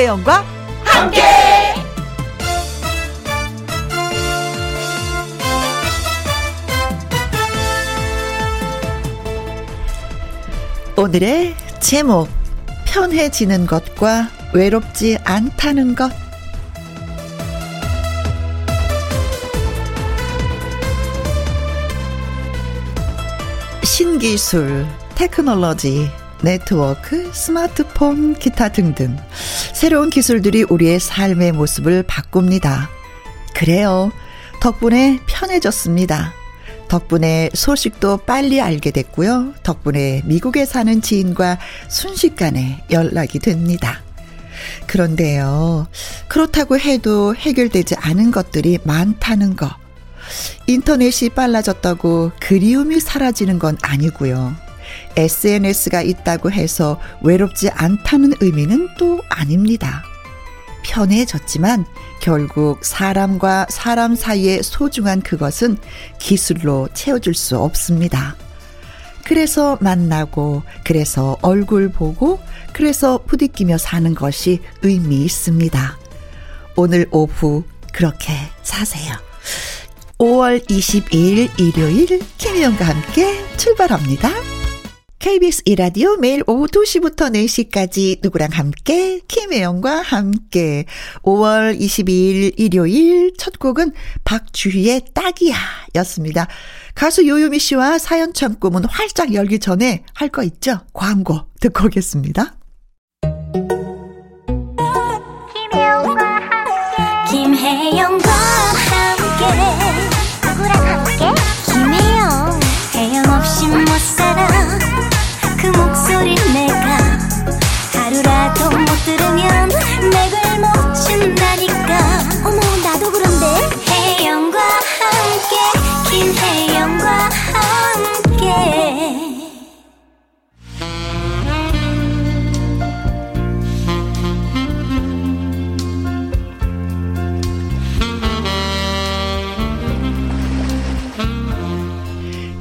김혜영과 함께. 오늘의 제목 편해지는 것과 외롭지 않다는 것 신기술, 테크놀로지, 네트워크, 스마트폰, 기타 등등 새로운 기술들이 우리의 삶의 모습을 바꿉니다. 그래요. 덕분에 편해졌습니다. 덕분에 소식도 빨리 알게 됐고요. 덕분에 미국에 사는 지인과 순식간에 연락이 됩니다. 그런데요. 그렇다고 해도 해결되지 않은 것들이 많다는 거. 인터넷이 빨라졌다고 그리움이 사라지는 건 아니고요. SNS가 있다고 해서 외롭지 않다는 의미는 또 아닙니다. 편해졌지만 결국 사람과 사람 사이의 소중한 그것은 기술로 채워줄 수 없습니다. 그래서 만나고, 그래서 얼굴 보고, 그래서 부딪히며 사는 것이 의미 있습니다. 오늘 오후 그렇게 사세요. 5월 22일 일요일 김혜영과 함께 출발합니다. KBS 이라디오 매일 오후 2시부터 4시까지 누구랑 함께 김혜영과 함께 5월 22일 일요일 첫 곡은 박주희의 딱이야 였습니다. 가수 요요미 씨와 사연 창구문 활짝 열기 전에 할 거 있죠? 광고 듣고 오겠습니다. 김혜영과 함께 김혜영과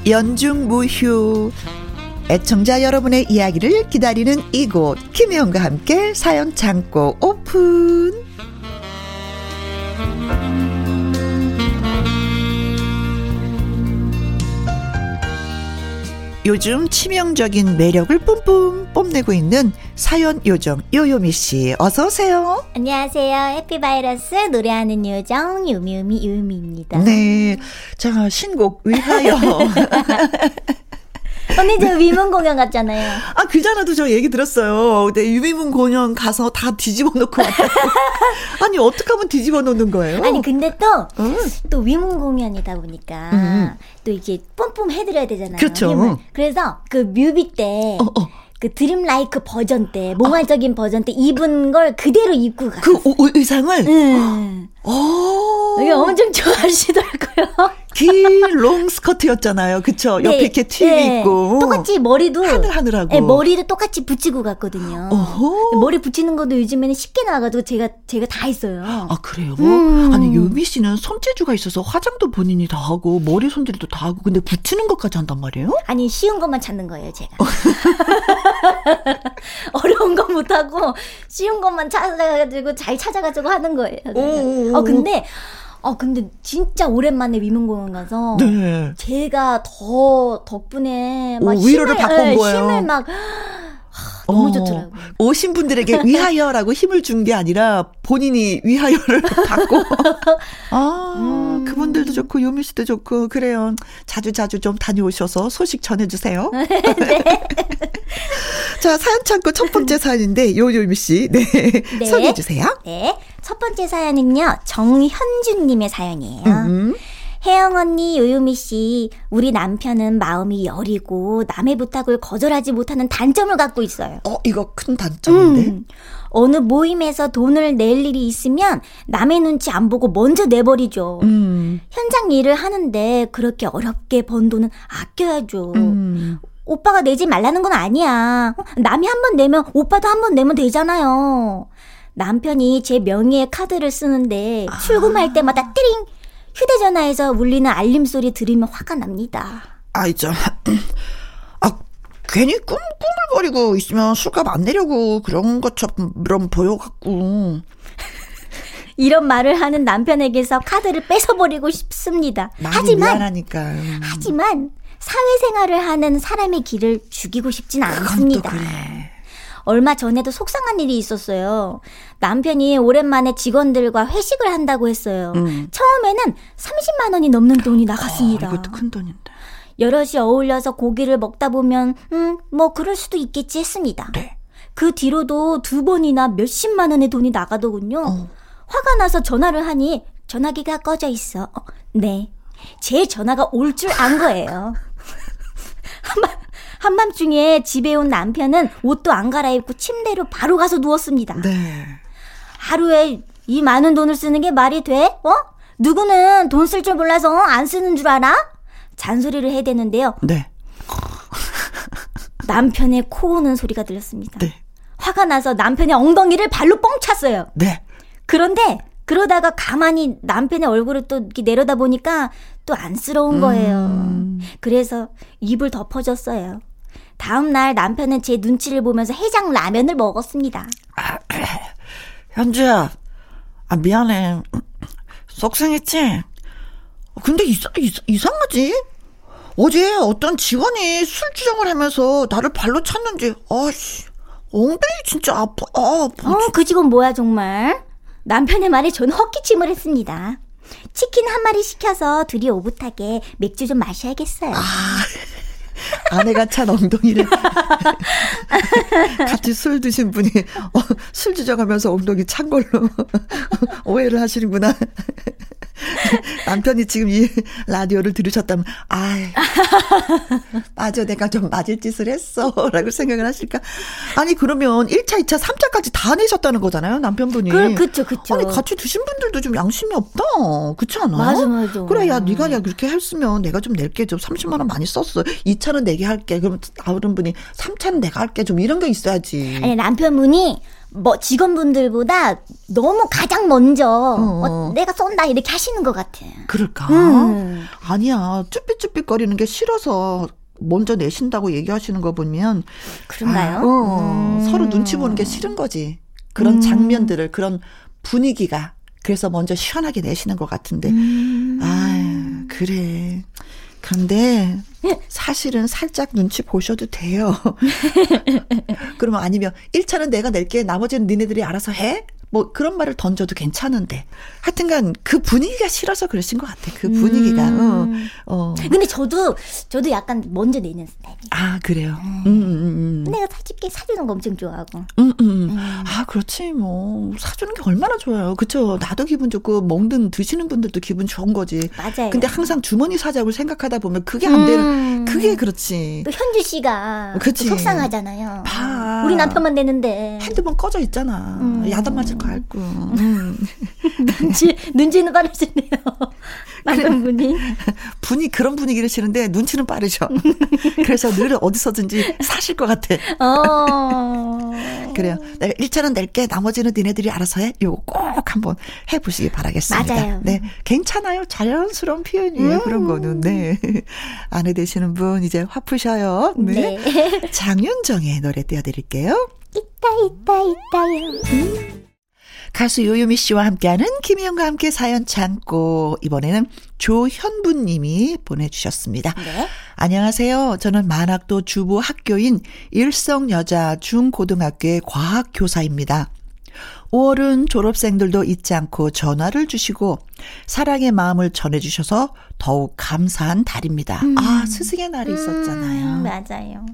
연중 무휴. 애청자 여러분의 이야기를 기다리는 이곳 김혜영과 함께 사연 창고 오픈 요즘 치명적인 매력을 뿜뿜 뽐내고 있는 사연 요정 요요미 씨 어서 오세요. 안녕하세요. 해피바이러스 노래하는 요정 요미요미 요미입니다. 네. 자, 신곡 위하여 언니 저 위문 공연 갔잖아요. 아, 그전에도 저 얘기 들었어요. 근데 위문 공연 가서 다 뒤집어 놓고 왔다고. 아니, 어떻게 하면 뒤집어 놓는 거예요? 아니, 근데 또, 음. 또 위문 공연이다 보니까, 음. 또 이제 뿜뿜 해드려야 되잖아요. 그렇죠. 힘을. 그래서 그 뮤비 때, 어, 어. 그 dreamlike 버전 때, 몽환적인 어. 버전 때 입은 걸 그대로 입고 갔어요. 그 오, 의상을? 응. 오. 이게 엄청 좋아하시더라고요. 긴 롱 스커트였잖아요. 그쵸? 네, 옆에 이렇게 티 네. 있고. 똑같이 머리도. 하늘하늘하고. 네, 머리를 똑같이 붙이고 갔거든요. 어허. 머리 붙이는 것도 요즘에는 쉽게 나와가지고 제가, 제가 다 했어요. 아, 그래요? 음. 아니, 요미 씨는 손재주가 있어서 화장도 본인이 다 하고, 머리 손질도 다 하고, 근데 붙이는 것까지 한단 말이에요? 아니, 쉬운 것만 찾는 거예요, 제가. 어려운 거 못하고, 쉬운 것만 찾아가지고, 잘 찾아가지고 하는 거예요. 어, 근데, 어 근데 진짜 오랜만에 위문공원 가서 네. 제가 더 덕분에 막 오, 위로를 받고 온 네, 거예요. 힘을 막 너무 어, 좋더라고요. 오신 분들에게 위하여라고 힘을 준 게 아니라 본인이 위하여를 받고. 아, 음. 그분들도 좋고, 요미 씨도 좋고, 그래요. 자주 자주 좀 다녀오셔서 소식 전해주세요. 네. 자, 사연 창고 첫 번째 사연인데, 요 요미 씨. 네. 네. 소개해 주세요. 네. 첫 번째 사연은요, 정현준님의 사연이에요. 음. 혜영 언니, 요요미 씨, 우리 남편은 마음이 여리고 남의 부탁을 거절하지 못하는 단점을 갖고 있어요. 어, 이거 큰 단점인데? 음, 어느 모임에서 돈을 낼 일이 있으면 남의 눈치 안 보고 먼저 내버리죠. 음. 현장 일을 하는데 그렇게 어렵게 번 돈은 아껴야죠. 음. 오빠가 내지 말라는 건 아니야. 남이 한 번 내면 오빠도 한 번 내면 되잖아요. 남편이 제 명의의 카드를 쓰는데 아. 출금할 때마다 띠링 휴대전화에서 울리는 알림 소리 들으면 화가 납니다. 아이 저, 아 괜히 꿈, 꾸물거리고 있으면 술값 안 내려고 그런 것처럼 보여갖고. 이런 말을 하는 남편에게서 카드를 뺏어버리고 싶습니다. 하지만, 미안하니까. 음. 하지만, 사회생활을 하는 사람의 길을 죽이고 싶진 않습니다. 그래. 얼마 전에도 속상한 일이 있었어요. 남편이 오랜만에 직원들과 회식을 한다고 했어요. 음. 처음에는 30만 원이 넘는 돈이 나갔습니다. 어, 이것도 큰 돈인데. 여럿이 어울려서 고기를 먹다 보면 음, 뭐 그럴 수도 있겠지 했습니다. 네. 그 뒤로도 두 번이나 몇십만 원의 돈이 나가더군요. 어. 화가 나서 전화를 하니 전화기가 꺼져 있어. 어, 네. 제 전화가 올 줄 안 거예요. 한밤, 한밤중에 집에 온 남편은 옷도 안 갈아입고 침대로 바로 가서 누웠습니다. 네. 하루에 이 많은 돈을 쓰는 게 말이 돼? 어? 누구는 돈 쓸 줄 몰라서 안 쓰는 줄 알아? 잔소리를 해야 되는데요. 네. 남편의 코 오는 소리가 들렸습니다. 네. 화가 나서 남편의 엉덩이를 발로 뻥 찼어요. 네. 그런데 그러다가 가만히 남편의 얼굴을 또 이렇게 내려다 보니까 또 안쓰러운 거예요. 음. 그래서 입을 덮어줬어요. 다음날 남편은 제 눈치를 보면서 해장 라면을 먹었습니다. 아, 현주야, 아, 미안해. 속상했지? 근데 이상, 이상하지? 어제 어떤 직원이 술 주정을 하면서 나를 발로 찼는지, 아씨, 엉덩이 진짜 아파, 아, 아 어, 그 직원 뭐야, 정말? 남편의 말에 저는 헛기침을 했습니다. 치킨 한 마리 시켜서 둘이 오붓하게 맥주 좀 마셔야겠어요. 아. 아내가 찬 엉덩이를 같이 술 드신 분이 어, 술 주정하면서 엉덩이 찬 걸로 오해를 하시는구나. 남편이 지금 이 라디오를 들으셨다면, 아 맞아, 내가 좀 맞을 짓을 했어. 라고 생각을 하실까? 아니, 그러면 1차, 2차, 3차까지 다 내셨다는 거잖아요, 남편분이. 그, 그쵸, 그쵸. 아니, 같이 드신 분들도 좀 양심이 없다. 그렇지 않아? 맞아, 맞아. 그래, 야, 네가 야, 그렇게 했으면 내가 좀 낼게. 좀 30만원 많이 썼어. 2차 는 내게 할게. 그럼 다른 분이 3차는 내가 할게. 좀 이런 게 있어야지. 아니, 남편분이 뭐 직원분들보다 너무 가장 먼저 어. 어, 내가 쏜다 이렇게 하시는 것 같아. 그럴까? 음. 아니야 쭈삣쭈삣거리는 게 싫어서 먼저 내신다고 얘기하시는 거 보면 그런가요? 아, 어, 음. 서로 눈치 보는 게 싫은 거지. 그런 음. 장면들을 그런 분위기가 그래서 먼저 시원하게 내시는 것 같은데. 음. 아 그래. 그런데 사실은 살짝 눈치 보셔도 돼요. 그러면 아니면 1차는 내가 낼게 나머지는 니네들이 알아서 해? 뭐 그런 말을 던져도 괜찮은데 하여튼간 그 분위기가 싫어서 그러신 것 같아. 그 분위기가. 음. 어, 어. 근데 저도 저도 약간 먼저 내는 스타일이에요. 아 그래요. 음. 음, 음, 음. 내가 사줄게 사주는 거 엄청 좋아하고. 음, 음. 아 그렇지 뭐 사주는 게 얼마나 좋아요. 그쵸? 나도 기분 좋고 먹는 드시는 분들도 기분 좋은 거지. 맞아요. 근데 항상 주머니 사자고 생각하다 보면 그게 안 되는. 그게 그렇지. 또 현주 씨가 그치. 속상하잖아요. 봐. 우리 남편만 내는데 핸드폰 꺼져 있잖아. 야단 맞을 거 알고. 음. 눈치, 눈치는 빠르시네요. 남편분이. 분이 그런 분위기를 싫은데 눈치는 빠르죠. 그래서 늘 어디서든지 사실 것 같아. 어. 그래요. 내가 1차는 낼게 나머지는 니네들이 알아서 해. 요거 꼭 한번 해보시기 바라겠습니다. 맞아요. 네. 괜찮아요. 자연스러운 표현이에요. 음. 그런 거는. 네. 아내 되시는 분 이제 화 푸셔요. 네. 네. 장윤정의 노래 띄워드릴게요. 있다, 있다, 있다요. 음. 가수 요요미 씨와 함께하는 김희영과 함께 사연 참고 이번에는 조현분 님이 보내주셨습니다. 네. 안녕하세요. 저는 만학도 주부 학교인 일성여자 중고등학교의 과학교사입니다. 5월은 졸업생들도 잊지 않고 전화를 주시고 사랑의 마음을 전해주셔서 더욱 감사한 달입니다. 음. 아, 스승의 날이 있었잖아요. 음, 맞아요.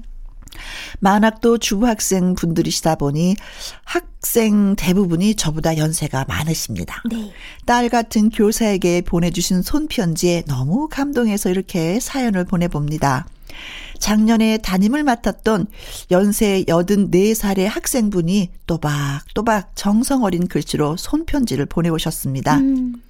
만학도 주부학생 분들이시다 보니 학생 대부분이 저보다 연세가 많으십니다. 네. 딸 같은 교사에게 보내주신 손편지에 너무 감동해서 이렇게 사연을 보내봅니다. 작년에 담임을 맡았던 연세 84살의 학생분이 또박또박 정성 어린 글씨로 손편지를 보내오셨습니다. 음.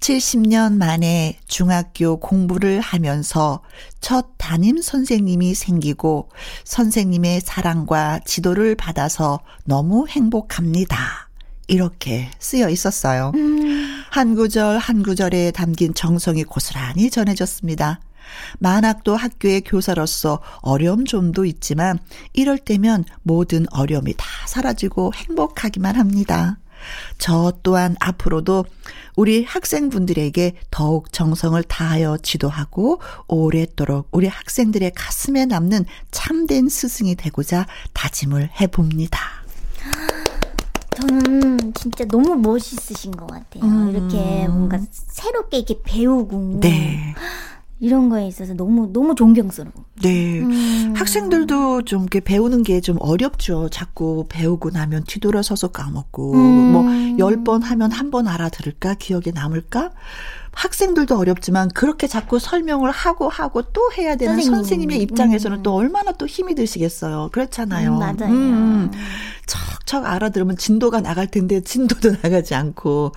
70년 만에 중학교 공부를 하면서 첫 담임 선생님이 생기고 선생님의 사랑과 지도를 받아서 너무 행복합니다. 이렇게 쓰여 있었어요. 음. 한 구절 한 구절에 담긴 정성이 고스란히 전해졌습니다. 만학도 학교의 교사로서 어려움 좀도 있지만 이럴 때면 모든 어려움이 다 사라지고 행복하기만 합니다. 저 또한 앞으로도 우리 학생분들에게 더욱 정성을 다하여 지도하고 오랫도록 우리 학생들의 가슴에 남는 참된 스승이 되고자 다짐을 해봅니다. 저는 진짜 너무 멋있으신 것 같아요. 음. 이렇게 뭔가 새롭게 이렇게 배우고. 네. 이런 거에 있어서 너무 너무 존경스러워. 네. 음. 학생들도 좀 이렇게 배우는 게 좀 어렵죠. 자꾸 배우고 나면 뒤돌아서서 까먹고 음. 뭐열 번 하면 한 번 알아들을까? 기억에 남을까? 학생들도 어렵지만 그렇게 자꾸 설명을 하고 하고 또 해야 되는 선생님. 선생님의 입장에서는 음. 또 얼마나 또 힘이 드시겠어요. 그렇잖아요. 음, 맞아요. 음. 척척 알아들으면 진도가 나갈 텐데 진도도 나가지 않고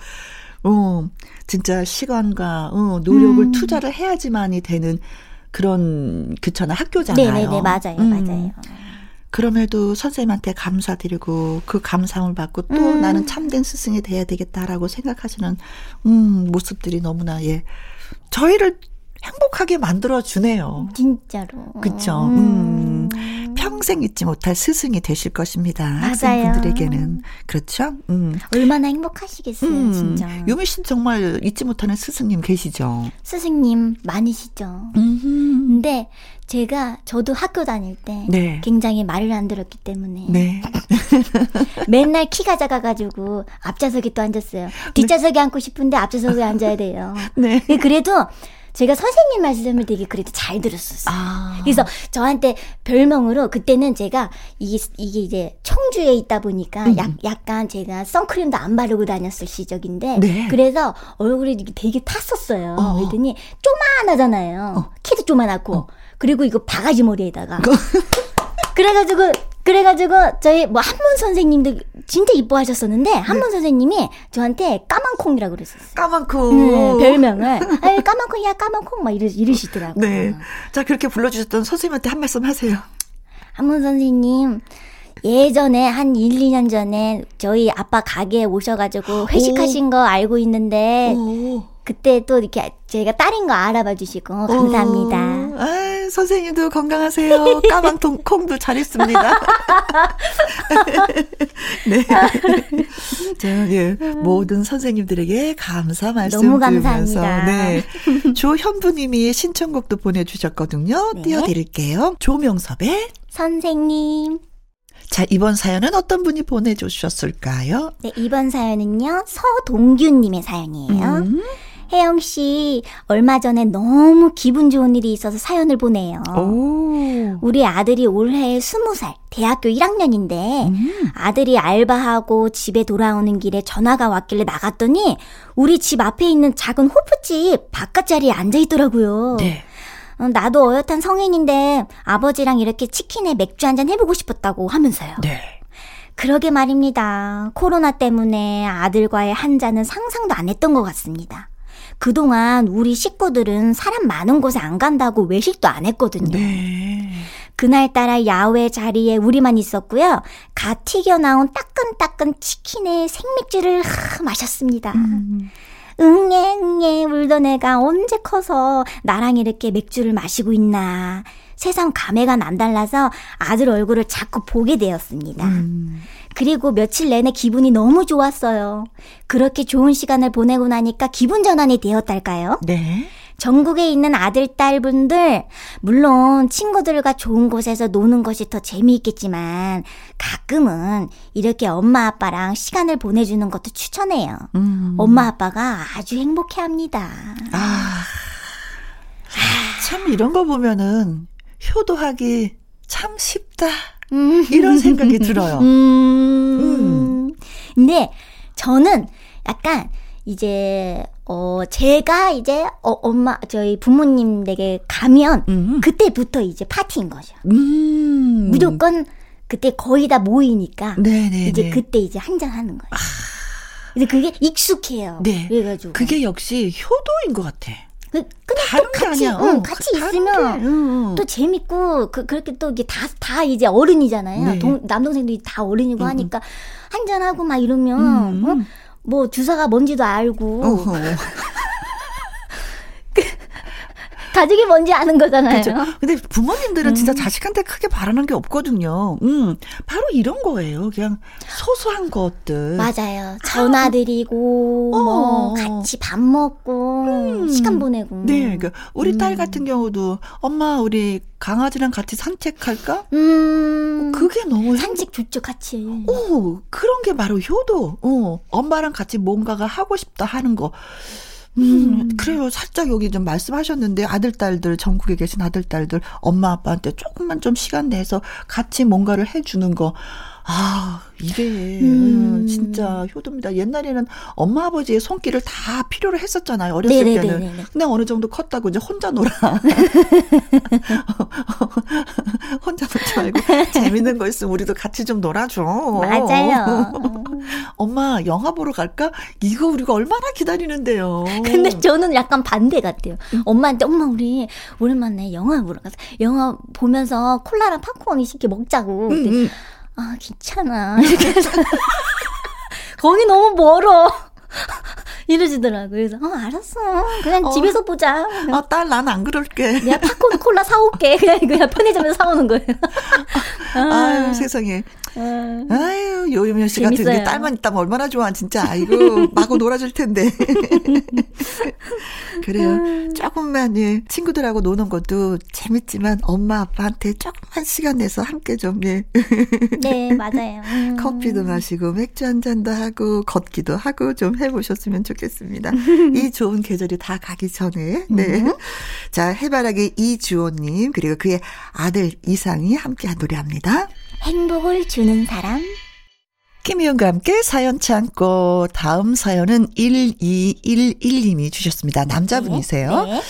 어, 진짜 시간과 어, 노력을 음. 투자를 해야지만이 되는 그런 그처나 학교잖아요. 네네네 맞아요, 음. 맞아요. 그럼에도 선생님한테 감사드리고 그 감상을 받고 또 음. 나는 참된 스승이 돼야 되겠다라고 생각하시는 음 모습들이 너무나 예 저희를 행복하게 만들어 주네요. 진짜로. 그렇죠. 음. 평생 잊지 못할 스승이 되실 것입니다. 맞아요. 학생분들에게는 그렇죠. 음. 얼마나 행복하시겠어요, 음. 진짜. 유미 씨 정말 잊지 못하는 스승님 계시죠? 스승님 많으시죠. 음흠. 근데 제가 저도 학교 다닐 때 네. 굉장히 말을 안 들었기 때문에 네. 맨날 키가 작아가지고 앞좌석에 또 앉았어요. 뒷좌석에 네. 앉고 싶은데 앞좌석에 앉아야 돼요. 네. 그래도 제가 선생님 말씀을 되게 그래도 잘 들었었어요. 아. 그래서 저한테 별명으로 그때는 제가 이게 이게 이제 청주에 있다 보니까 음. 약, 약간 제가 선크림도 안 바르고 다녔을 시적인데 네. 그래서 얼굴이 되게 탔었어요. 어. 그랬더니 쪼만하잖아요. 어. 키도 쪼만하고 어. 그리고 이거 바가지 머리에다가 그래가지고 그래가지고 저희 뭐 한문 선생님도 진짜 이뻐하셨었는데 한문 네. 선생님이 저한테 까만콩이라고 그랬었어요. 까만콩. 네, 별명을. 아유 까만콩이야 까만콩 막 이러, 이러시더라고요. 네. 자 그렇게 불러주셨던 선생님한테 한 말씀 하세요. 한문 선생님 예전에 한 1, 2년 전에 저희 아빠 가게에 오셔가지고 회식하신 오. 거 알고 있는데 오. 그때 또 이렇게 제가 딸인 거 알아봐 주시고 감사합니다. 아, 선생님도 건강하세요. 까망통 콩도 잘했습니다. 네. 자, 예. 모든 선생님들에게 감사 말씀 너무 감사합니다. 네. 조현부 님이 신청곡도 보내 주셨거든요. 네. 띄워 드릴게요. 조명섭의 선생님. 자, 이번 사연은 어떤 분이 보내주셨을까요? 네, 이번 사연은요, 서동규님의 사연이에요. 음. 혜영 씨, 얼마 전에 너무 기분 좋은 일이 있어서 사연을 보내요. 오. 우리 아들이 올해 20살, 대학교 1학년인데, 음. 아들이 알바하고 집에 돌아오는 길에 전화가 왔길래 나갔더니, 우리 집 앞에 있는 작은 호프집 바깥 자리에 앉아있더라고요. 네. 어, 나도 어엿한 성인인데, 아버지랑 이렇게 치킨에 맥주 한잔 해보고 싶었다고 하면서요. 네. 그러게 말입니다. 코로나 때문에 아들과의 한 잔은 상상도 안 했던 것 같습니다. 그동안 우리 식구들은 사람 많은 곳에 안 간다고 외식도 안 했거든요. 네. 그날따라 야외 자리에 우리만 있었고요. 갓 튀겨 나온 따끈따끈 치킨에 생맥주를 하, 마셨습니다. 음. 응애 응애 울던 애가 언제 커서 나랑 이렇게 맥주를 마시고 있나. 세상 감회가 남달라서 아들 얼굴을 자꾸 보게 되었습니다. 음. 그리고 며칠 내내 기분이 너무 좋았어요. 그렇게 좋은 시간을 보내고 나니까 기분 전환이 되었달까요? 네. 전국에 있는 아들, 딸분들, 물론 친구들과 좋은 곳에서 노는 것이 더 재미있겠지만, 가끔은 이렇게 엄마, 아빠랑 시간을 보내주는 것도 추천해요. 음. 엄마, 아빠가 아주 행복해 합니다. 아. 참, 이런 거 보면은, 효도하기 참 쉽다. 음. 이런 생각이 들어요. 음. 음. 근데 저는 약간 이제 어 제가 이제 어 엄마 저희 부모님 댁에 가면 음. 그때부터 이제 파티인 거죠. 음. 무조건 그때 거의 다 모이니까 네네네. 이제 네. 그때 이제 한잔 하는 거예요. 아. 근데 그게 익숙해요. 네. 그래가지고 그게 역시 효도인 것 같아. 그, 그냥 또 같이, 응, 어, 같이 있으면 응. 또 재밌고, 그, 그렇게 또 이게 다, 다 이제 어른이잖아요. 네. 동, 남동생도 다 어른이고 음. 하니까 한잔 하고 막 이러면, 음. 어? 뭐 주사가 뭔지도 알고. 가족이 뭔지 아는 거잖아요. 그렇죠. 근데 부모님들은 음. 진짜 자식한테 크게 바라는 게 없거든요. 음, 바로 이런 거예요. 그냥 소소한 것들. 맞아요. 전화 드리고, 어. 뭐, 같이 밥 먹고, 음. 시간 보내고. 네. 그러니까 우리 딸 음. 같은 경우도, 엄마, 우리 강아지랑 같이 산책할까? 음. 그게 너무 산책 좋죠, 같이. 어, 그런 게 바로 효도. 어, 엄마랑 같이 뭔가가 하고 싶다 하는 거. 음, 음, 그래요. 살짝 여기 좀 말씀하셨는데 아들 딸들 전국에 계신 아들 딸들 엄마 아빠한테 조금만 좀 시간 내서 같이 뭔가를 해주는 거. 아, 이게 음. 진짜 효도입니다. 옛날에는 엄마 아버지의 손길을 다 필요로 했었잖아요. 어렸을 네네네네. 때는. 근데 어느 정도 컸다고 이제 혼자 놀아. 혼자 놀지 말고 재밌는 거 있으면 우리도 같이 좀 놀아줘. 맞아요. 엄마 영화 보러 갈까? 이거 우리가 얼마나 기다리는데요. 근데 저는 약간 반대 같아요. 엄마한테 엄마 우리 오랜만에 영화 보러 가서 영화 보면서 콜라랑 팝콘 이렇게 먹자고. 음, 음. 아, 귀찮아. 이렇게 해서. 거기 너무 멀어. 이러시더라고요. 그래서, 어, 알았어. 그냥 어, 집에서 보자. 아, 딸, 난 안 그럴게. 내가 팝콘 콜라 사올게. 그냥, 그냥 편의점에서 사오는 거예요. 아, 아유, 세상에. 아. 아유, 요요면 씨 같은 게 딸만 있다면 얼마나 좋아, 진짜. 아이고, 마구 놀아줄 텐데. 그래요. 음. 조금만, 예, 친구들하고 노는 것도 재밌지만 엄마, 아빠한테 조금만 시간 내서 함께 좀, 예. 네, 맞아요. 음. 커피도 마시고, 맥주 한 잔도 하고, 걷기도 하고 좀 해보셨으면 좋겠습니다. 이 좋은 계절이 다 가기 전에, 네. 음. 자, 해바라기 이주호님, 그리고 그의 아들 이상이 함께 한 노래합니다. 행복을 주는 사람. 김희영과 함께 사연 참고 다음 사연은 1211님이 주셨습니다. 남자분이세요. 네, 네.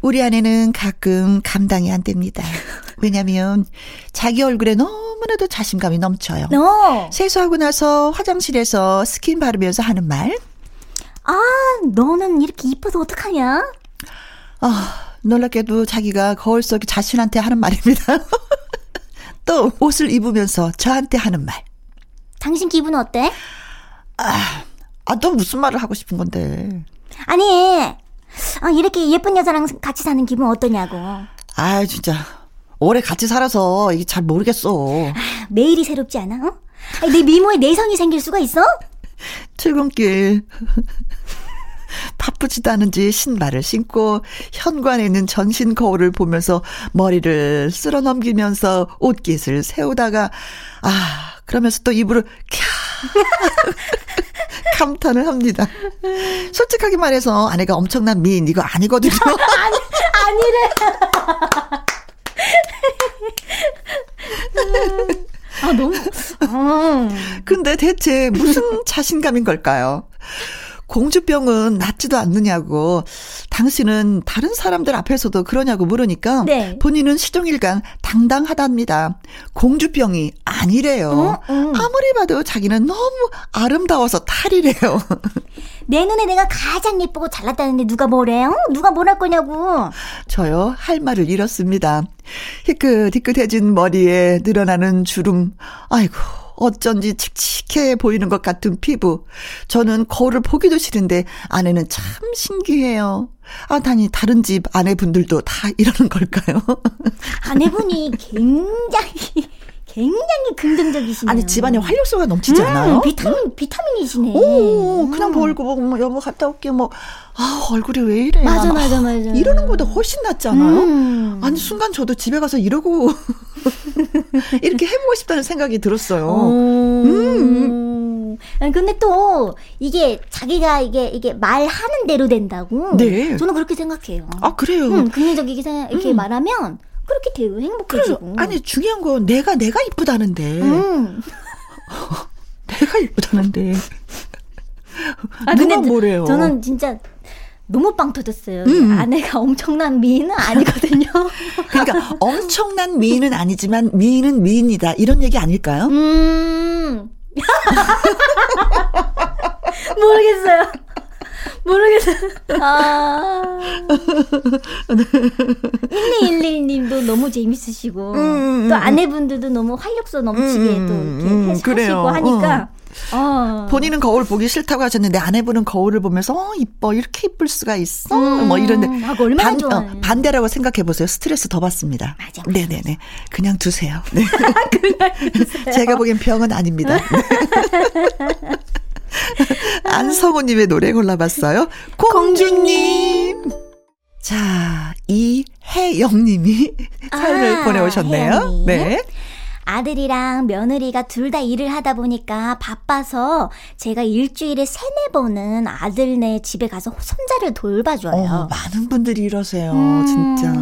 우리 아내는 가끔 감당이 안 됩니다. 왜냐면 자기 얼굴에 너무나도 자신감이 넘쳐요. 너. 세수하고 나서 화장실에서 스킨 바르면서 하는 말. 아, 너는 이렇게 이뻐서 어떡하냐? 아, 놀랍게도 자기가 거울 속에 자신한테 하는 말입니다. 또 옷을 입으면서 저한테 하는 말. 당신 기분 어때? 아, 아, 너 무슨 말을 하고 싶은 건데? 아니, 아, 이렇게 예쁜 여자랑 같이 사는 기분 어떠냐고. 아, 진짜. 오래 같이 살아서 이게 잘 모르겠어. 아, 매일이 새롭지 않아? 어? 아니, 내 미모에 내성이 생길 수가 있어? 출근길 바쁘지도 않은지 신발을 신고 현관에 있는 전신 거울을 보면서 머리를 쓸어 넘기면서 옷깃을 세우다가 아 그러면서 또 입으로 캬 감탄을 합니다. 솔직하게 말해서 아내가 엄청난 미인 이거 아니거든요. 아니, 아니래. 아, 너무. 아. 근데 대체 무슨 자신감인 걸까요? 공주병은 낫지도 않느냐고 당신은 다른 사람들 앞에서도 그러냐고 물으니까 네. 본인은 시종일관 당당하답니다. 공주병이 아니래요. 어? 음. 아무리 봐도 자기는 너무 아름다워서 탈이래요. 내 눈에 내가 가장 예쁘고 잘났다는데 누가 뭐래요? 누가 뭘할 거냐고. 저요 할 말을 잃었습니다. 희끗희끗해진 머리에 늘어나는 주름. 아이고 어쩐지 칙칙해 보이는 것 같은 피부. 저는 거울을 보기도 싫은데 아내는 참 신기해요. 아, 다니 다른 집 아내분들도 다 이러는 걸까요? 아내분이 굉장히 굉장히 긍정적이시네요. 아니 집안에 활력소가 넘치지 음, 않아요? 비타민 음? 비타민이시네. 오, 그냥 벌고 뭐, 뭐 여보 갔다 올게 뭐. 아 얼굴이 왜 이래? 맞아 맞아 맞아. 이러는 것보다 훨씬 낫지 않아요? 음. 아니 순간 저도 집에 가서 이러고 이렇게 해보고 싶다는 생각이 들었어요. 음. 근데 또 이게 자기가 이게 이게 말하는 대로 된다고. 네. 저는 그렇게 생각해요. 아 그래요. 음, 긍정적이게 생각, 이렇게 음. 말하면 그렇게 되고 행복해지고. 아니 중요한 건 내가 내가 이쁘다는데. 음. 내가 이쁘다는데. 아, 누가 뭐래요? 저는 진짜 너무 빵 터졌어요. 음. 아내가 엄청난 미인은 아니거든요. 그러니까 엄청난 미인은 아니지만 미인은 미인이다 이런 얘기 아닐까요? 음. 모르겠어요. 모르겠어요. 아. 1211님도 너무 재밌으시고, 음, 음, 또 음. 아내분들도 너무 활력소 넘치게 음, 또 이렇게 음, 하시고 하니까, 어. 어. 본인은 거울 보기 싫다고 하셨는데 아내분은 거울을 보면서 어 이뻐 이렇게 이쁠 수가 있어 음. 뭐 이런데 아, 반, 어, 반대라고 생각해 보세요. 스트레스 더 받습니다. 맞아. 맞아. 네네네. 그냥 두세요. 네. 그냥 두세요. 제가 보기엔 병은 아닙니다. 네. 안성우님의 노래 골라봤어요. 공주님. 자, 이혜영님이 사연을 아, 보내오셨네요. 혜영님. 네. 아들이랑 며느리가 둘 다 일을 하다 보니까 바빠서 제가 일주일에 세네 번은 아들네 집에 가서 손자를 돌봐줘요. 어, 많은 분들이 이러세요, 음, 진짜.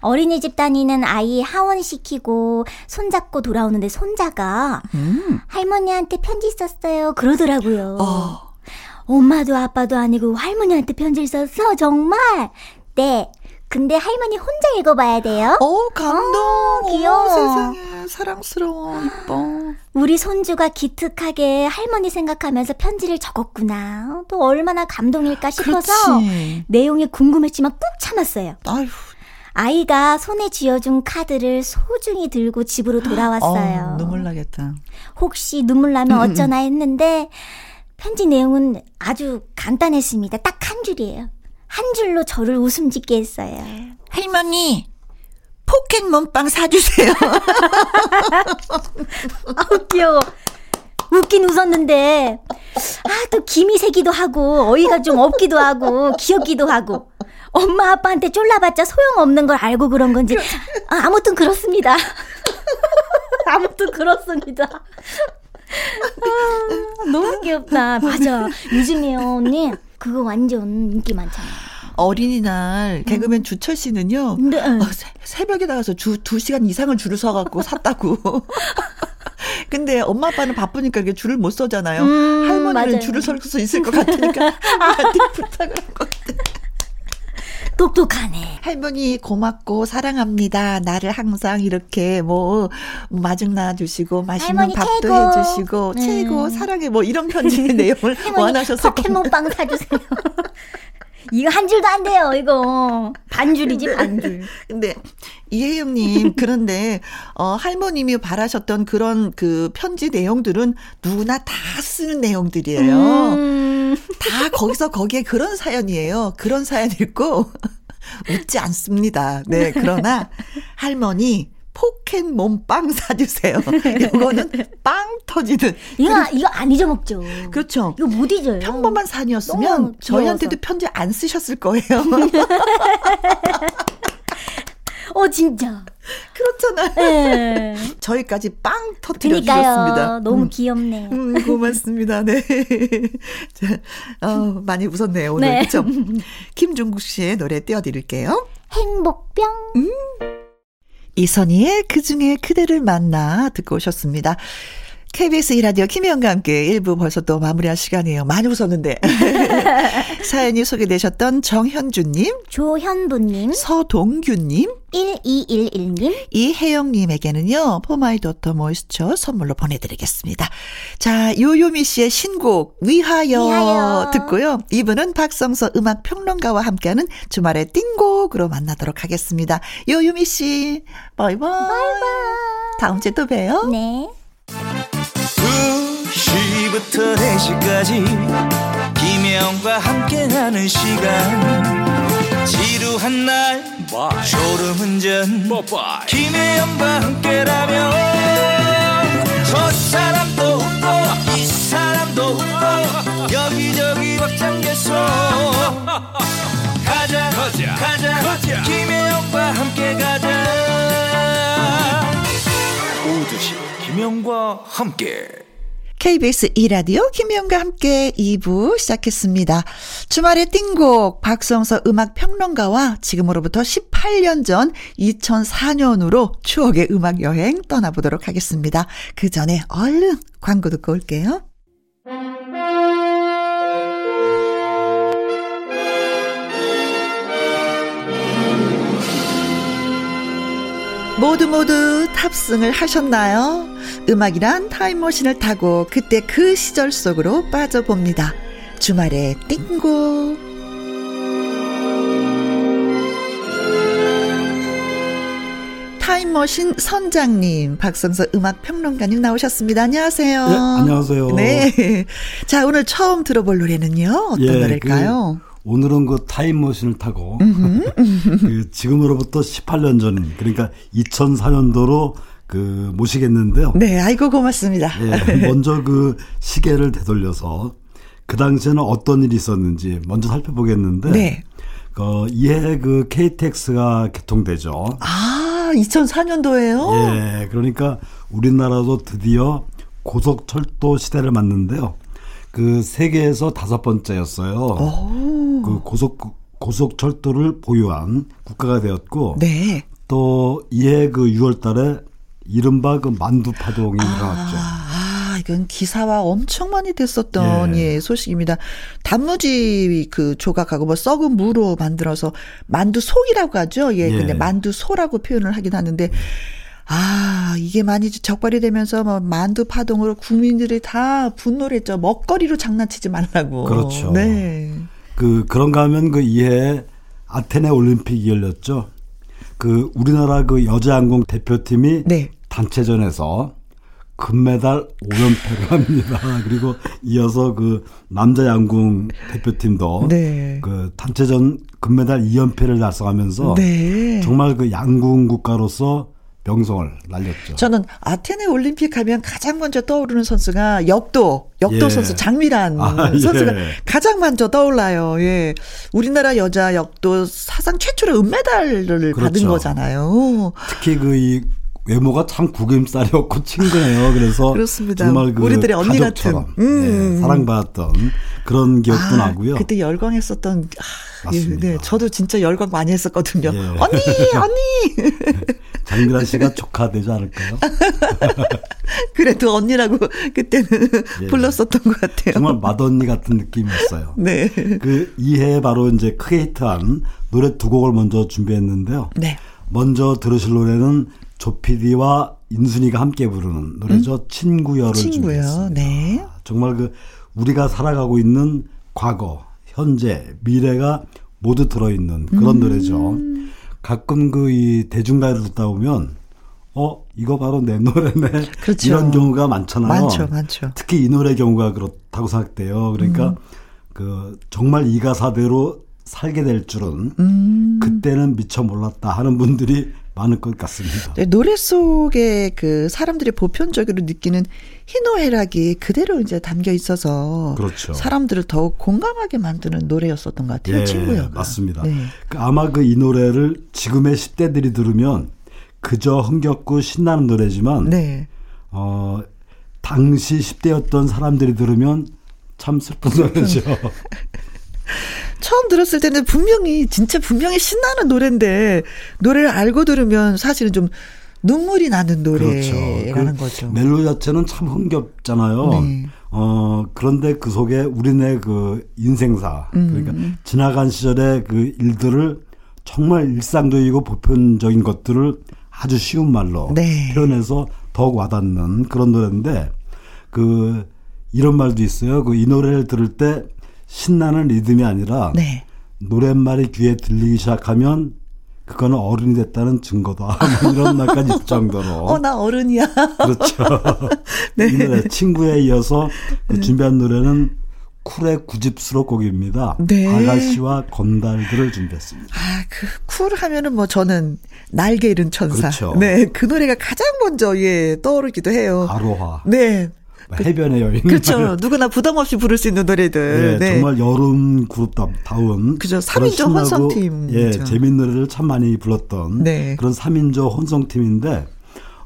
어린이집 다니는 아이 하원시키고 손잡고 돌아오는데 손자가 음. 할머니한테 편지 썼어요. 그러더라고요. 어. 엄마도 아빠도 아니고 할머니한테 편지를 썼어? 정말? 네. 근데 할머니 혼자 읽어봐야 돼요. 어, 감동. 어, 귀여워. 세상에, 사랑스러워, 이뻐. 우리 손주가 기특하게 할머니 생각하면서 편지를 적었구나. 또 얼마나 감동일까 싶어서 그렇지. 내용이 궁금했지만 꾹 참았어요. 아휴. 아이가 손에 쥐어준 카드를 소중히 들고 집으로 돌아왔어요. 어, 눈물 나겠다. 혹시 눈물 나면 어쩌나 했는데 편지 내용은 아주 간단했습니다. 딱 한 줄이에요. 한 줄로 저를 웃음 짓게 했어요. 할머니, 포켓몬빵 사주세요. 아우, 귀여워. 웃긴 웃었는데, 아, 또 김이 새기도 하고, 어이가 좀 없기도 하고, 귀엽기도 하고. 엄마, 아빠한테 쫄라봤자 소용없는 걸 알고 그런 건지. 아, 아무튼 그렇습니다. 아무튼 그렇습니다. 아, 너무 귀엽다. 맞아. 유진이요, 언니. 그거 완전 인기 많잖아요. 어린이날 개그맨 음. 주철 씨는요. 네. 어, 새, 벽에 나가서 주 2시간 이상을 줄을 서 갖고 샀다고. 근데 엄마 아빠는 바쁘니까 이렇게 줄을 못 서잖아요. 음, 할머니는 맞아요. 줄을 설 수 있을 것 같으니까 엄마한테 부탁을 한것 같아. 똑똑하네. 할머니 고맙고 사랑합니다. 나를 항상 이렇게 뭐 마중 나와 주시고 맛있는 밥도 최고. 해주시고 음. 최고 사랑해 뭐 이런 편지 내용을 원하셨을 포켓몬빵 사주세요. 이거 한 줄도 안 돼요, 이거. 반줄이지, 근데, 반줄. 근데, 이혜영님, 그런데, 어, 할머님이 바라셨던 그런 그 편지 내용들은 누구나 다 쓰는 내용들이에요. 음. 다 거기서 거기에 그런 사연이에요. 그런 사연 읽고, 웃지 않습니다. 네, 그러나, 할머니, 포켓몬빵 사주세요. 이거는 빵 터지는. 이거, 이거 안 잊어먹죠. 그렇죠. 이거 못 잊어요. 평범한 산이었으면 저희한테도 편지 안 쓰셨을 거예요. 어, 진짜. 그렇잖아요. 네. 저희까지 빵 터뜨려 주셨습니다. 너무 음. 귀엽네. 음, 고맙습니다. 네. 자, 어, 많이 웃었네요, 오늘. 네. 그렇죠? 김종국 씨의 노래 띄워드릴게요. 행복병. 음. 이선희의 그중에 그대를 만나 듣고 오셨습니다. KBS 이라디오 김혜영과 함께 1부 벌써 또 마무리할 시간이에요. 많이 웃었는데. 사연이 소개되셨던 정현주님, 조현부님, 서동규님, 1211님, 이혜영님에게는요, 포마이도터 모이스처 선물로 보내드리겠습니다. 자, 요요미 씨의 신곡, 위하여, 위하여. 듣고요. 이분은 박성서 음악평론가와 함께하는 주말의 띵곡으로 만나도록 하겠습니다. 요요미 씨, 바이바이. 바이바이. 다음 주에 또 봬요. 네. 2시부터 4시까지 김혜영과 함께하는 시간 지루한 날 Bye. 졸음운전 Bye. 김혜영과 함께라면 저 사람도 김혜영과 함께 KBS 이라디오 김혜영과 함께 2부 시작했습니다. 주말의 띵곡 박성서 음악 평론가와 지금으로부터 18년 전 2004년으로 추억의 음악 여행 떠나보도록 하겠습니다. 그 전에 얼른 광고 듣고 올게요. 모두 모두 탑승을 하셨나요? 음악이란 타임머신을 타고 그때 그 시절 속으로 빠져봅니다. 주말에 띵고. 타임머신 선장님, 박성서 음악평론가님 나오셨습니다. 안녕하세요. 네, 안녕하세요. 네. 자, 오늘 처음 들어볼 노래는요? 어떤 예, 노래일까요? 그 오늘은 그 타임머신을 타고 그 지금으로부터 18년 전, 그러니까 2004년도로 그 모시겠는데요. 네, 아이고 고맙습니다. 예, 먼저 그 시계를 되돌려서 그 당시에는 어떤 일이 있었는지 먼저 살펴보겠는데 네. 어, 이해 그 KTX가 개통되죠. 아, 2004년도에요? 예, 그러니까 우리나라도 드디어 고속철도 시대를 맞는데요. 그 세계에서 다섯 번째였어요. 오. 그 고속 고속철도를 보유한 국가가 되었고, 네. 또 이해 그 6월달에 이른바 그 만두 파동이 아, 일어났죠. 아, 이건 기사와 엄청 많이 됐었던 예. 예, 소식입니다. 단무지 그 조각하고 뭐 썩은 무로 만들어서 만두 속이라고 하죠. 예, 예. 근데 만두 소라고 표현을 하긴 하는데 아, 이게 많이 적발이 되면서 뭐 만두 파동으로 국민들이 다 분노를 했죠. 먹거리로 장난치지 말라고. 그렇죠. 네. 그 그런가 하면 그 이해 아테네 올림픽이 열렸죠. 그 우리나라 그 여자 항공 대표팀이 네. 단체전에서 금메달 5연패를 합니다. 그리고 이어서 그 남자 양궁 대표팀도 네. 그 단체전 금메달 2연패를 달성하면서 네. 정말 그 양궁 국가로서 명성을 날렸죠. 저는 아테네 올림픽 하면 가장 먼저 떠오르는 선수가 역도, 역도 예. 선수 장미란 아, 선수가 예. 가장 먼저 떠올라요. 예. 우리나라 여자 역도 사상 최초로 은메달을 그렇죠. 받은 거잖아요. 특히 그 이 외모가 참 구김살이었고 친근해요. 그래서 그렇습니다. 정말 그 우리들의 언니 같은 음. 네, 사랑받았던 그런 기억도 아, 나고요. 그때 열광했었던 아, 예, 네, 저도 진짜 열광 많이 했었거든요. 예. 언니, 언니. 장미란 씨가 조카 되지 않을까요? 그래도 언니라고 그때는 예. 불렀었던 것 같아요. 정말 맏언니 같은 느낌이었어요. 네. 그 이해 바로 이제 크게 히트한 노래 두 곡을 먼저 준비했는데요. 네. 먼저 들으실 노래는 조피디와 인순이가 함께 부르는 노래죠. 음? 친구여를 친구요. 준비했습니다. 네. 정말 그 우리가 살아가고 있는 과거, 현재, 미래가 모두 들어있는 그런 음. 노래죠. 가끔 그 이 대중가요를 듣다 보면 어 이거 바로 내 노래네 그렇죠. 이런 경우가 많잖아요. 많죠, 많죠. 특히 이 노래 경우가 그렇다고 생각돼요. 그러니까 음. 그 정말 이 가사대로 살게 될 줄은 음. 그때는 미처 몰랐다 하는 분들이 많을 것 같습니다. 네, 노래 속에 그 사람들이 보편적으로 느끼는 희노애락이 그대로 이제 담겨 있어서 그렇죠. 사람들을 더욱 공감하게 만드는 노래였었던 것 같아요. 예, 친구요. 맞습니다. 네. 그 아마 그 이 노래를 지금의 10대들이 들으면 그저 흥겹고 신나는 노래지만 네. 어 당시 10대였던 사람들이 들으면 참 슬픈 노래죠. 처음 들었을 때는 분명히 진짜 분명히 신나는 노래인데 노래를 알고 들으면 사실은 좀 눈물이 나는 노래라는 그렇죠. 그 거죠. 멜로 자체는 참 흥겹잖아요. 네. 어 그런데 그 속에 우리네 그 인생사 음. 그러니까 지나간 시절의 그 일들을 정말 일상적이고 보편적인 것들을 아주 쉬운 말로 네. 표현해서 더욱 와닿는 그런 노래인데 그 이런 말도 있어요. 그 이 노래를 들을 때 신나는 리듬이 아니라 네. 노랫말이 귀에 들리기 시작하면 그거는 어른이 됐다는 증거다. 뭐 이런 말까지 있을 정도로. 어, 나 어른이야. 그렇죠. 네. 이 노래 친구에 이어서 그 네. 준비한 노래는 쿨의 구집스러 곡입니다. 네. 아가씨와 건달들을 준비했습니다. 아, 그 쿨 하면은 뭐 저는 날개 잃은 천사. 그렇죠. 네, 그 노래가 가장 먼저 예 떠오르기도 해요. 아로하. 네. 그 해변의 여인. 그렇죠. 누구나 부담 없이 부를 수 있는 노래들. 네, 네. 정말 여름 그룹다운. 그죠. 3인조 혼성팀. 예, 재밌는 노래를 참 많이 불렀던 네. 그런 3인조 혼성팀인데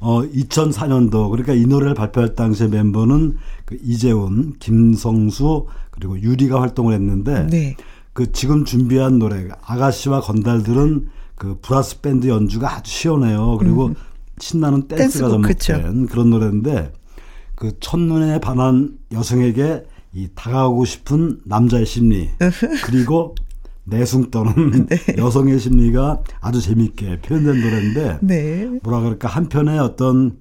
어 2004년도 그러니까 이 노래를 발표할 당시에 멤버는 그 이재훈, 김성수 그리고 유리가 활동을 했는데 네. 그 지금 준비한 노래 아가씨와 건달들은 그 브라스 밴드 연주가 아주 시원해요. 그리고 음. 신나는 댄스가 접목된 그런 노래인데 그 첫눈에 반한 여성에게 이 다가오고 싶은 남자의 심리 그리고 내숭 떠는 네. 여성의 심리가 아주 재미있게 표현된 노래인데 네. 뭐라 그럴까 한편의 어떤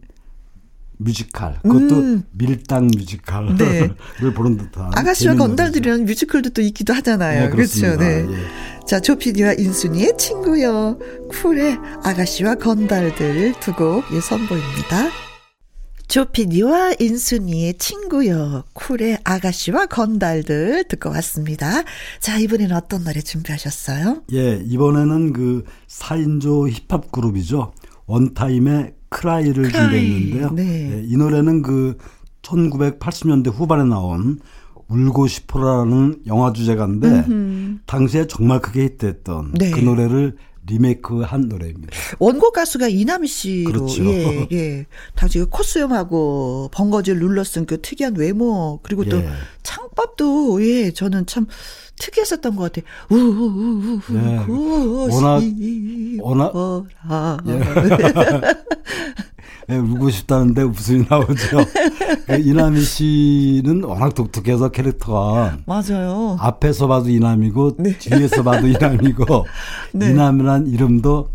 뮤지컬 그것도 음. 밀당 뮤지컬을 네. 보는 듯한 아가씨와 건달들이라는 뮤지컬도 또 있기도 하잖아요. 네, 그렇죠. 네. 예. 자 조피디와 인순이의 친구요 쿨의 아가씨와 건달들 두곡 예, 선보입니다. 조피디와 인순이의 친구요. 쿨의 아가씨와 건달들 듣고 왔습니다. 자, 이번에는 어떤 노래 준비하셨어요? 예, 이번에는 그 4인조 힙합 그룹이죠. 원타임의 크라이를 크라이. 준비했는데요. 네. 예, 이 노래는 그 1980년대 후반에 나온 울고 싶어라는 영화 주제가인데 음흠. 당시에 정말 크게 히트했던 네. 그 노래를 리메이크한 노래입니다. 원곡 가수가 이남희 씨로 그렇죠. 예, 예. 당시 그 코스염하고 번거지를 눌러쓴 그 특이한 외모 그리고 또 예. 창법도 예, 저는 참 특이했었던 것 같아요. 우우우우 네. 워낙 워낙 예. 네, 울고 싶다는데 웃음이 나오죠. 그 이남희 씨는 워낙 독특해서 캐릭터가 맞아요. 앞에서 봐도 이남이고 네. 뒤에서 봐도 이남이고 네. 이남이란 이름도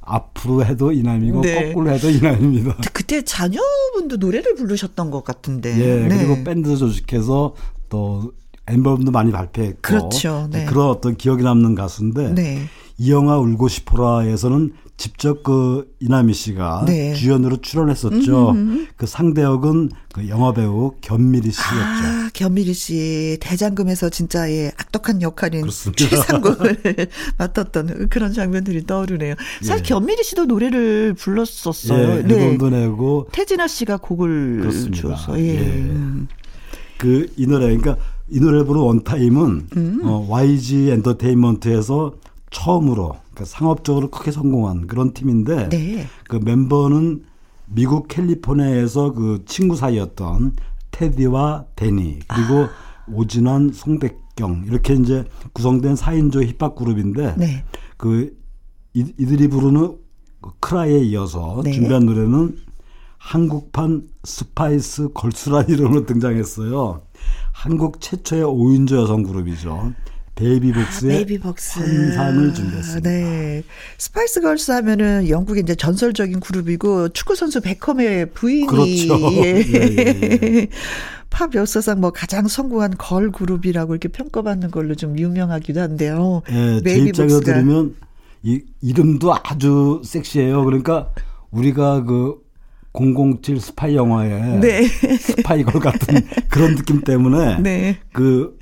앞으로 해도 이남이고 네. 거꾸로 해도 이남입니다. 그때 자녀분도 노래를 부르셨던 것 같은데. 예, 네. 그리고 밴드 조직해서 또 앨범도 많이 발표했고 그렇죠. 네. 그런 어떤 기억이 남는 가수인데 네. 이 영화 울고 싶어라에서는 직접 그 이남희 씨가 네. 주연으로 출연했었죠. 음흠. 그 상대 역은 그 영화 배우 견미리 씨였죠. 아, 견미리 씨 대장금에서 진짜 예, 악독한 역할인 그렇습니다. 최상국을 맡았던 그런 장면들이 떠오르네요. 사실 예. 견미리 씨도 노래를 불렀었어요. 예, 네. 앨범도 내고 태진아 씨가 곡을 그렇습니다. 줘서 예. 예. 그이 노래 그러니까 이 노래를 부른 원타임은 음. 어, YG 엔터테인먼트에서 처음으로 그러니까 상업적으로 크게 성공한 그런 팀인데 네. 그 멤버는 미국 캘리포니아에서 그 친구 사이였던 테디와 데니 그리고 아. 오진환, 송백경 이렇게 이제 구성된 4인조 힙합 그룹인데 네. 그 이, 이들이 부르는 그 Cry에 이어서 네. 준비한 노래는 한국판 Spice Girls란 이름으로 등장했어요. 한국 최초의 5인조 여성 그룹이죠. 베이비복스의 아, 베이비복스. 환상을 준비했습니다. 네. Spice Girls 하면은 영국의 이제 전설적인 그룹이고 축구 선수 베컴의 부인이 그렇죠. 예. 예, 예. 팝 역사상 뭐 가장 성공한 걸 그룹이라고 이렇게 평가받는 걸로 좀 유명하기도 한데요. 예, 제 입장에서 들으면 이 이름도 아주 섹시해요. 그러니까 우리가 그 007 스파이 영화에 네. spy girl 같은 그런 느낌 때문에 네. 그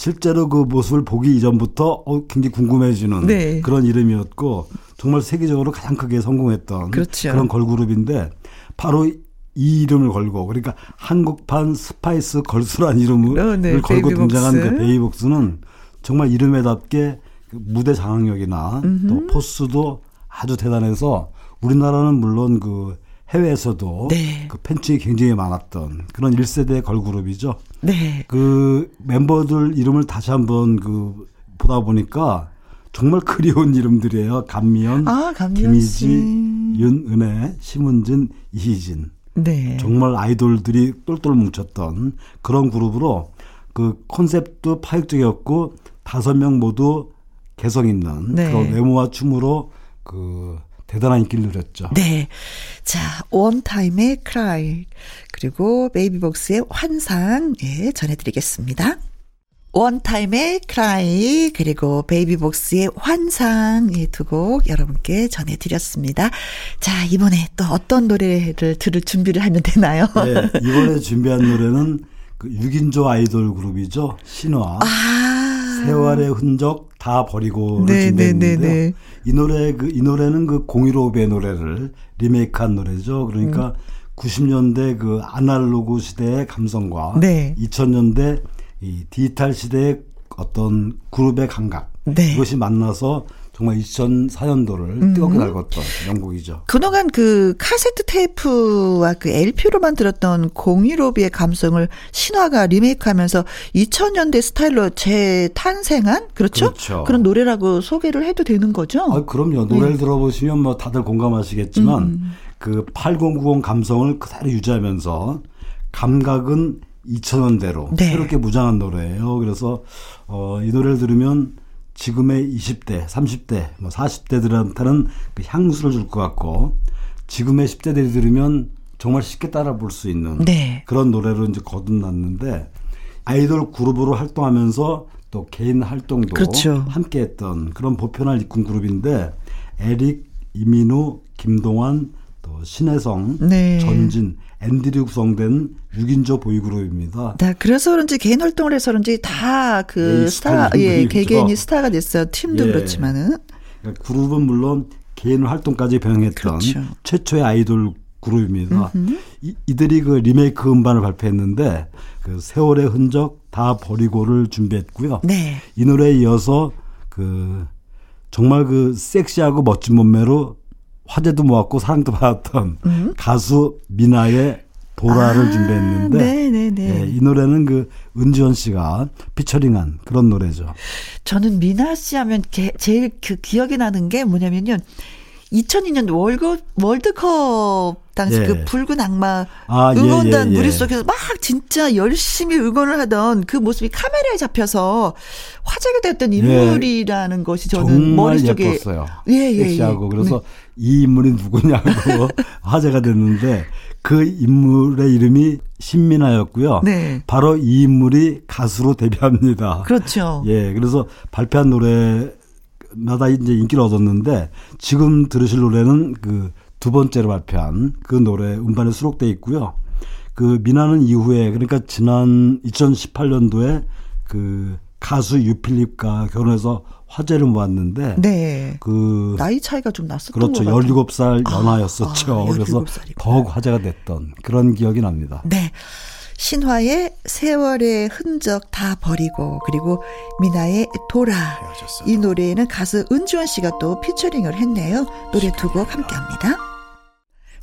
실제로 그 모습을 보기 이전부터 어, 굉장히 궁금해지는 네. 그런 이름이었고 정말 세계적으로 가장 크게 성공했던 그렇죠. 그런 걸그룹인데 바로 이 이름을 걸고 그러니까 한국판 Spice Girls란 이름을 어, 네. 걸고 베이비복스. 등장한 그 베이복스는 정말 이름에답게 그 무대 장악력이나 음흠. 또 force도 아주 대단해서 우리나라는 물론 그 해외에서도 네. 그 팬층이 굉장히 많았던 그런 1세대 걸그룹이죠. 네. 그 멤버들 이름을 다시 한번 그 보다 보니까 정말 그리운 이름들이에요. 감미연, 아, 김희지, 윤은혜, 심은진, 이희진. 네. 정말 아이돌들이 똘똘 뭉쳤던 그런 그룹으로 그 컨셉도 파격적이었고 다섯 명 모두 개성 있는 네. 그런 외모와 춤으로 그 대단한 인기를 누렸죠. 네. 자, 원타임의 Cry 그리고 베이비복스의 환상 예, 전해드리겠습니다. 원타임의 Cry 그리고 베이비복스의 환상 이 두 곡 여러분께 전해드렸습니다. 자 이번에 또 어떤 노래를 들을 준비를 하면 되나요? 네, 이번에 준비한 노래는 그 6인조 아이돌 그룹이죠 신화. 아. 세월의 흔적 다 버리고를 네, 네. 네, 네, 이 노래 그 이 노래는 그 015배 노래를 리메이크한 노래죠. 그러니까 음. 90년대 그 아날로그 시대의 감성과 네. 2000년대 이 디지털 시대의 어떤 그룹의 감각 네. 이것이 만나서 정말 2004년도를 음. 뜨겁게 달궜던 영국이죠. 그동안 그 카세트 테이프와 그 LP로 만들었던 공유로비의 감성을 신화가 리메이크하면서 2000년대 스타일로 재탄생한 그렇죠? 그렇죠. 그런 노래라고 소개를 해도 되는 거죠? 아, 그럼요. 노래를 네. 들어보시면 뭐 다들 공감하시겠지만 음. 그8090 감성을 그대로 유지하면서 감각은 2000년대로 네. 새롭게 무장한 노래예요. 그래서 어, 이 노래를 들으면 지금의 20대, 30대, 뭐 40대들한테는 그 향수를 줄 것 같고 지금의 10대들이 들으면 정말 쉽게 따라 볼 수 있는 네. 그런 노래로 이제 거듭났는데 아이돌 그룹으로 활동하면서 또 개인 활동도 그렇죠. 함께 했던 그런 보편을 이끈 그룹인데 에릭, 이민우, 김동완, 또 신혜성, 네. 전진, 앤드류 구성된 6인조 보이그룹입니다. 네, 그래서 그런지 개인 활동을 해서 그런지 다 그 스타, 예, 개개인이 스타가 됐어요. 팀도 예. 그렇지만은. 그러니까 그룹은 물론 개인 활동까지 병행했던 그렇죠. 최초의 아이돌 그룹입니다. 이, 이들이 그 리메이크 음반을 발표했는데 그 세월의 흔적 다 버리고를 준비했고요. 네. 이 노래에 이어서 그 정말 그 섹시하고 멋진 몸매로 화제도 모았고 사랑도 받았던 음? 가수 미나의 보라를 아, 준비했는데 네네네. 예, 이 노래는 그 은지원 씨가 피처링한 그런 노래죠. 저는 미나 씨 하면 게, 제일 그 기억이 나는 게 뭐냐면요. 2002년 월드, 월드컵 당시 예. 그 붉은 악마 아, 예, 응원단 예, 예, 무리 속에서 막 진짜 열심히 응원을 하던 그 모습이 카메라에 잡혀서 화제가 됐던 예. 인물이라는 것이 저는 머릿속에 예뻤어요. 예, 예, 섹시하고 그래서 네. 이 인물이 누구냐고 화제가 됐는데 그 인물의 이름이 신민아였고요. 네. 바로 이 인물이 가수로 데뷔합니다. 그렇죠. 예, 그래서 발표한 노래 마다 이제 인기를 얻었는데 지금 들으실 노래는 그 두 번째로 발표한 그 노래 음반에 수록돼 있고요. 그 미나는 이후에 그러니까 지난 2018년도에 그 가수 유필립과 결혼해서 화제를 모았는데 네. 그 나이 차이가 좀 났었던 그렇죠. 17살 아, 연하였었죠. 아, 아, 그래서 더욱 화제가 됐던 그런 기억이 납니다. 네. 신화의 세월의 흔적 다 버리고 그리고 미나의 돌아 이 노래에는 가수 은주원 씨가 또 피처링을 했네요. 노래 두 곡 함께합니다.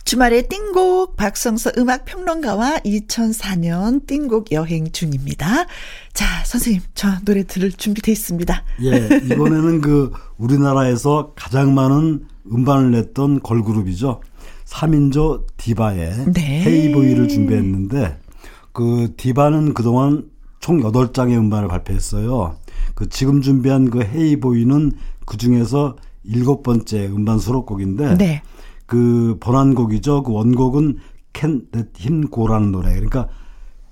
주말의 띵곡 박성서 음악 평론가와 2004년 띵곡 여행 중입니다. 자, 선생님, 저 노래 들을 준비돼 있습니다. 예, 이번에는 그 우리나라에서 가장 많은 음반을 냈던 걸그룹이죠. 3인조 디바의 네. 헤이보이를 준비했는데 그 디바는 그동안 총 8장의 음반을 발표했어요. 그 지금 준비한 그 헤이보이는 그 중에서 일곱 번째 음반 수록곡인데 네. 그 번안곡이죠. 그 원곡은 Him Go라는 노래. 그러니까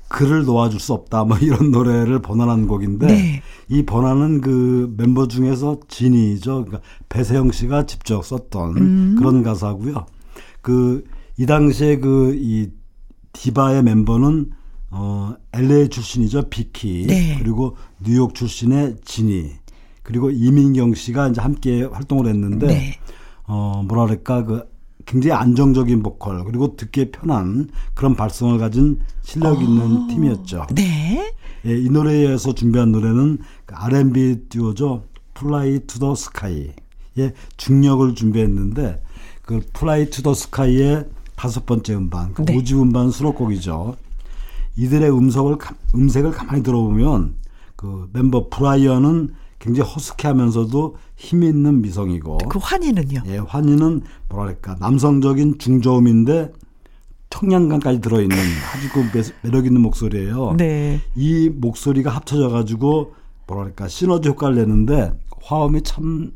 그를 놓아줄 수 없다. 뭐 이런 노래를 번안한 곡인데 네. 이 번안은 그 멤버 중에서 진이죠. 그러니까 배세영 씨가 직접 썼던 음. 그런 가사고요. 그 이 당시에 그 이 디바의 멤버는 어, LA 출신이죠. 비키. 네. 그리고 뉴욕 출신의 지니. 그리고 이민경 씨가 이제 함께 활동을 했는데, 네. 어, 그럴까, 그, 굉장히 안정적인 보컬, 그리고 듣기에 편한 그런 발성을 가진 실력 있는 어, 팀이었죠. 네. 예, 이 노래에 이어서 준비한 노래는 그 R&B 듀오죠. Fly to the Sky의 중력을 준비했는데, 그 Fly to the Sky의 다섯 번째 음반, 그 네. 5집 음반 수록곡이죠. 이들의 음성을 음색을 가만히 들어보면 그 멤버 브라이언은 굉장히 허스키하면서도 힘 있는 미성이고 그 환희는요? 예, 환희는 뭐랄까 남성적인 중저음인데 청량감까지 들어있는 아주 그 매력 있는 목소리예요. 네. 이 목소리가 합쳐져 가지고 뭐랄까 시너지 효과를 내는데 화음이 참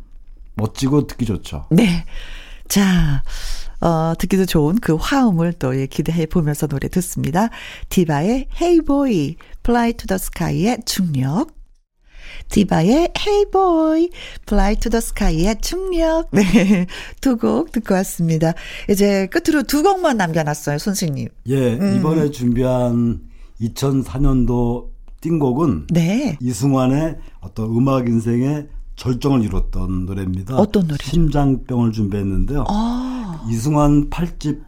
멋지고 듣기 좋죠. 네. 자, 어, 듣기도 좋은 그 화음을 또 예, 기대해 보면서 노래 듣습니다. 디바의 Hey Boy, Fly to the Sky의 중력. 디바의 Hey Boy, Fly to the Sky의 중력. 네. 두 곡 듣고 왔습니다. 이제 끝으로 두 곡만 남겨놨어요, 선생님. 예, 음. 이번에 준비한 2004년도 띵곡은 네. 이승환의 어떤 음악 인생의 절정을 이뤘던 노래입니다. 어떤 노래? 심장병을 준비했는데요. 아. 이승환 8집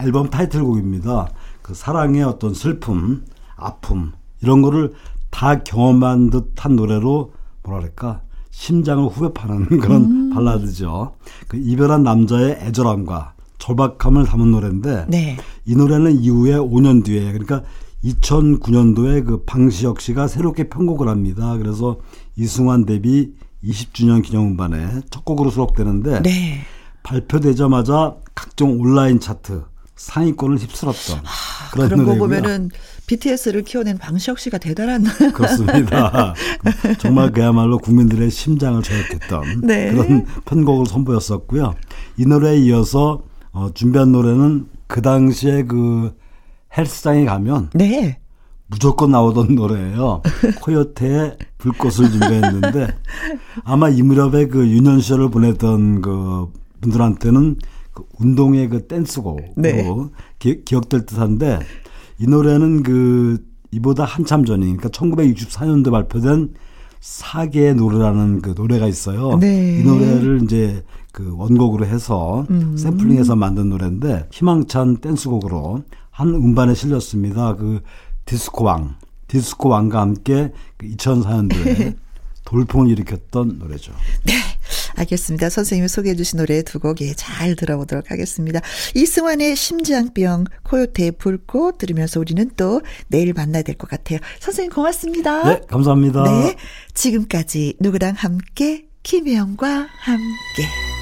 앨범 타이틀곡입니다. 그 사랑의 어떤 슬픔, 아픔 이런 거를 다 경험한 듯한 노래로 뭐랄까 심장을 후벼 파는 그런 음. 발라드죠. 그 이별한 남자의 애절함과 절박함을 담은 노래인데 네. 이 노래는 이후에 5년 뒤에 그러니까 2009년도에 그 방시혁 씨가 새롭게 편곡을 합니다. 그래서 이승환 데뷔 20주년 기념음반에 첫 곡으로 수록되는데 네. 발표되자마자 각종 온라인 차트 상위권을 휩쓸었던 아, 그런, 그런. 거 보면은 BTS를 키워낸 방시혁 씨가 대단한 그렇습니다. 정말 그야말로 국민들의 심장을 저격했던 네. 그런 편곡을 선보였었고요. 이 노래에 이어서 어, 준비한 노래는 그 당시에 그 헬스장에 가면 네. 무조건 나오던 노래예요. 코요태의 불꽃을 준비했는데 아마 이 무렵에 그 유년 시절을 보냈던 그 분들한테는 그 운동의 그 댄스곡으로 네. 기, 억될 듯한데 이 노래는 그 이보다 한참 전이 그러니까 1964년도에 발표된 사계의 노래라는 그 노래가 있어요. 네. 이 노래를 이제 그 원곡으로 해서 음. 샘플링해서 만든 노래인데 희망찬 댄스곡으로 한 음반에 실렸습니다. 그 디스코 왕, 디스코 왕과 함께 그 2004년도에 돌풍을 일으켰던 노래죠. 네. 알겠습니다. 선생님이 소개해 주신 노래 두 곡 예, 잘 들어보도록 하겠습니다. 이승환의 심장병, 코요태의 불꽃 들으면서 우리는 또 내일 만나야 될 것 같아요. 선생님 고맙습니다. 네, 감사합니다. 네. 지금까지 누구랑 함께, 김혜영과 함께.